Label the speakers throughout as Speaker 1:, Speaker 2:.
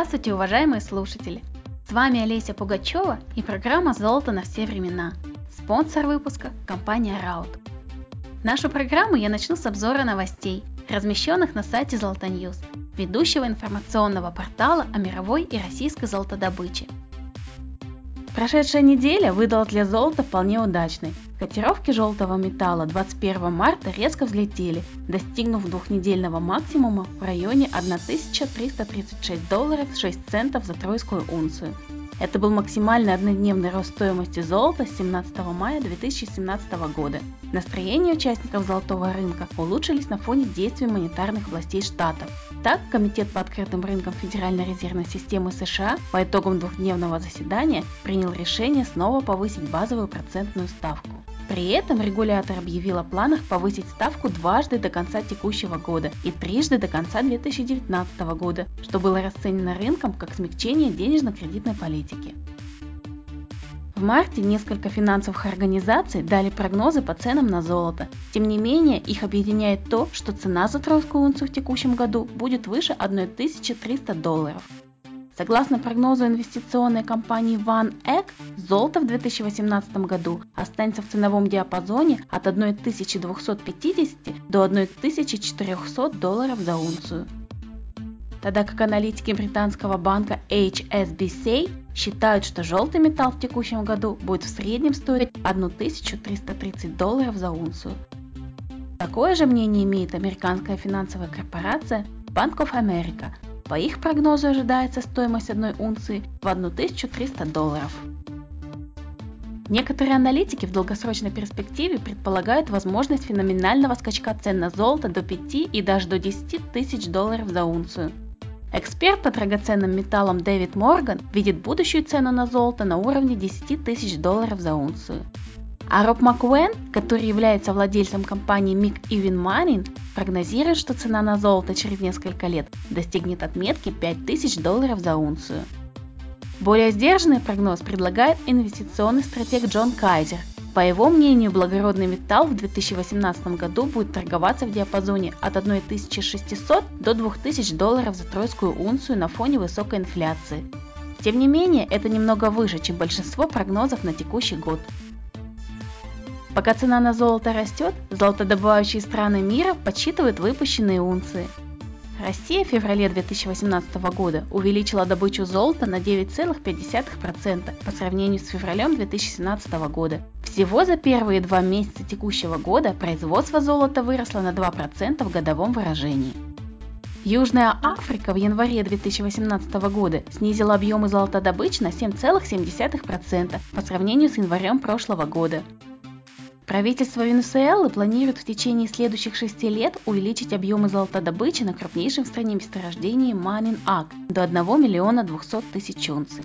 Speaker 1: Здравствуйте, уважаемые слушатели! С вами Олеся Пугачева и программа «Золото на все времена». Спонсор выпуска – компания Раут. Нашу программу я начну с обзора новостей, размещенных на сайте Золотоньюз, ведущего информационного портала о мировой и российской золотодобыче – Прошедшая неделя выдалась для золота вполне удачной. Котировки желтого металла 21 марта резко взлетели, достигнув двухнедельного максимума в районе 1336 долларов 6 центов за тройскую унцию. Это был максимальный однодневный рост стоимости золота с 17 мая 2017 года. Настроения участников золотого рынка улучшились на фоне действий монетарных властей штатов. Так, Комитет по открытым рынкам Федеральной резервной системы США по итогам двухдневного заседания принял решение снова повысить базовую процентную ставку. При этом регулятор объявил о планах повысить ставку дважды до конца текущего года и трижды до конца 2019 года, что было расценено рынком как смягчение денежно-кредитной политики. В марте несколько финансовых организаций дали прогнозы по ценам на золото. Тем не менее, их объединяет то, что цена за тройскую унцию в текущем году будет выше 1300 долларов. Согласно прогнозу инвестиционной компании One Egg, золото в 2018 году останется в ценовом диапазоне от 1250 до 1400 долларов за унцию. Тогда как аналитики британского банка HSBC считают, что желтый металл в текущем году будет в среднем стоить 1330 долларов за унцию. Такое же мнение имеет американская финансовая корпорация Bank of America – по их прогнозу ожидается стоимость одной унции в 1300 долларов. Некоторые аналитики в долгосрочной перспективе предполагают возможность феноменального скачка цен на золото до 5 и даже до 10 тысяч долларов за унцию. Эксперт по драгоценным металлам Дэвид Морган видит будущую цену на золото на уровне 10 тысяч долларов за унцию. А Роб Макуэн, который является владельцем компании Mick Even Mining, прогнозирует, что цена на золото через несколько лет достигнет отметки 5000 долларов за унцию. Более сдержанный прогноз предлагает инвестиционный стратег Джон Кайзер. По его мнению, благородный металл в 2018 году будет торговаться в диапазоне от 1600 до 2000 долларов за тройскую унцию на фоне высокой инфляции. Тем не менее, это немного выше, чем большинство прогнозов на текущий год. Пока цена на золото растет, золотодобывающие страны мира подсчитывают выпущенные унции. Россия в феврале 2018 года увеличила добычу золота на 9,5% по сравнению с февралем 2017 года. Всего за первые два месяца текущего года производство золота выросло на 2% в годовом выражении. Южная Африка в январе 2018 года снизила объемы золотодобычи на 7,7% по сравнению с январем прошлого года. Правительство Венесуэлы планирует в течение следующих шести лет увеличить объемы золотодобычи на крупнейшем в стране месторождении Манин-Ак до 1 миллиона 200 тысяч унций.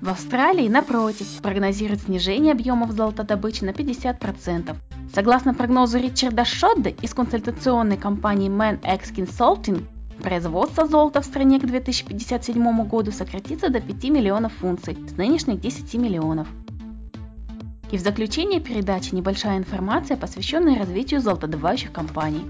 Speaker 1: В Австралии, напротив, прогнозируют снижение объемов золотодобычи на 50%. Согласно прогнозу Ричарда Шодда из консультационной компании Man X Consulting, производство золота в стране к 2057 году сократится до 5 миллионов унций с нынешних 10 миллионов. И в заключение передачи небольшая информация, посвященная развитию золотодобывающих компаний.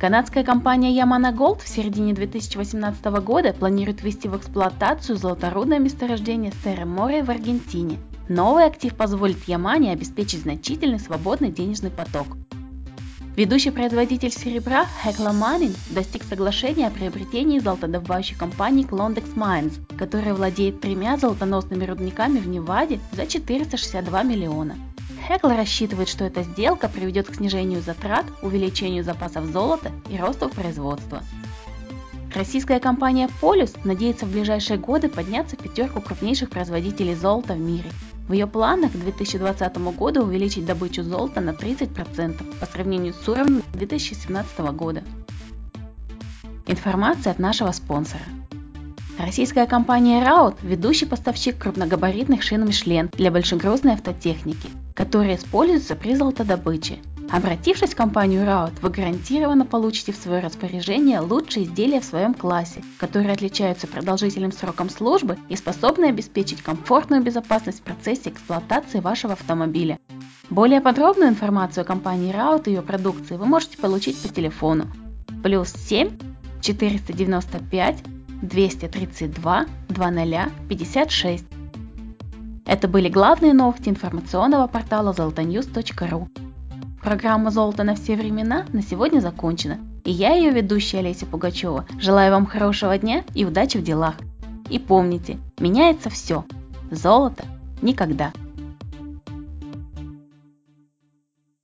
Speaker 1: Канадская компания Yamana Gold в середине 2018 года планирует ввести в эксплуатацию золоторудное месторождение Серре-Море в Аргентине. Новый актив позволит Ямане обеспечить значительный свободный денежный поток. Ведущий производитель серебра Hecla Mining достиг соглашения о приобретении золотодобывающей компании Klondex Mines, которая владеет тремя золотоносными рудниками в Неваде за 462 миллиона. Hecla рассчитывает, что эта сделка приведет к снижению затрат, увеличению запасов золота и росту производства. Российская компания Полюс надеется в ближайшие годы подняться в пятерку крупнейших производителей золота в мире – в ее планах к 2020 году увеличить добычу золота на 30% по сравнению с уровнем 2017 года. Информация от нашего спонсора. Российская компания Раут – ведущий поставщик крупногабаритных шин Мишлен для большегрузной автотехники, которые используются при золотодобыче – Обратившись в компанию Raut, вы гарантированно получите в свое распоряжение лучшие изделия в своем классе, которые отличаются продолжительным сроком службы и способны обеспечить комфортную безопасность в процессе эксплуатации вашего автомобиля. Более подробную информацию о компании Raut и ее продукции вы можете получить по телефону плюс 7 495 232 0056. Это были главные новости информационного портала золотоньюз.ру. Программа «Золото на все времена» на сегодня закончена, и я, ее ведущая Олеся Пугачева, желаю вам хорошего дня и удачи в делах. И помните, меняется все. Золото никогда.